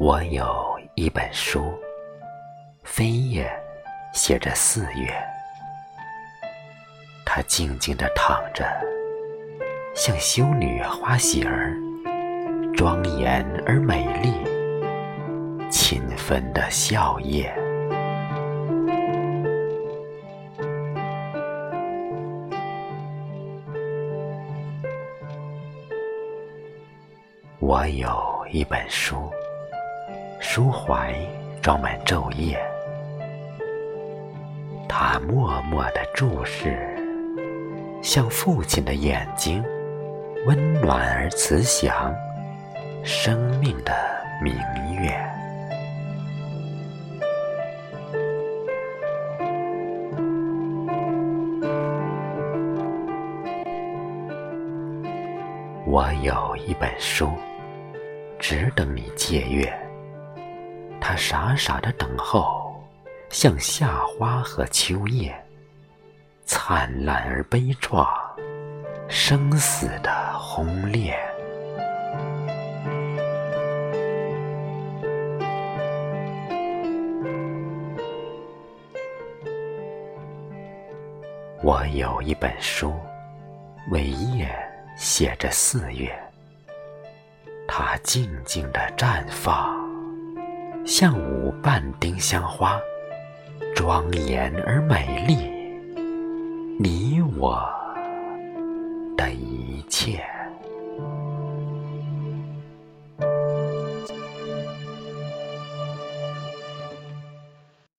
我有一本书，扉页写着四月，它静静地躺着，像修女花喜儿，庄严而美丽，勤奋的笑靥。我有一本书，书怀装满昼夜，他默默的注视，像父亲的眼睛，温暖而慈祥，生命的明月。我有一本书。只等你借阅，他傻傻的等候，像夏花和秋叶，灿烂而悲怆，生死的轰烈。我有一本书，尾页写着四月。它静静的绽放，像五瓣丁香花，庄严而美丽，你我的一切。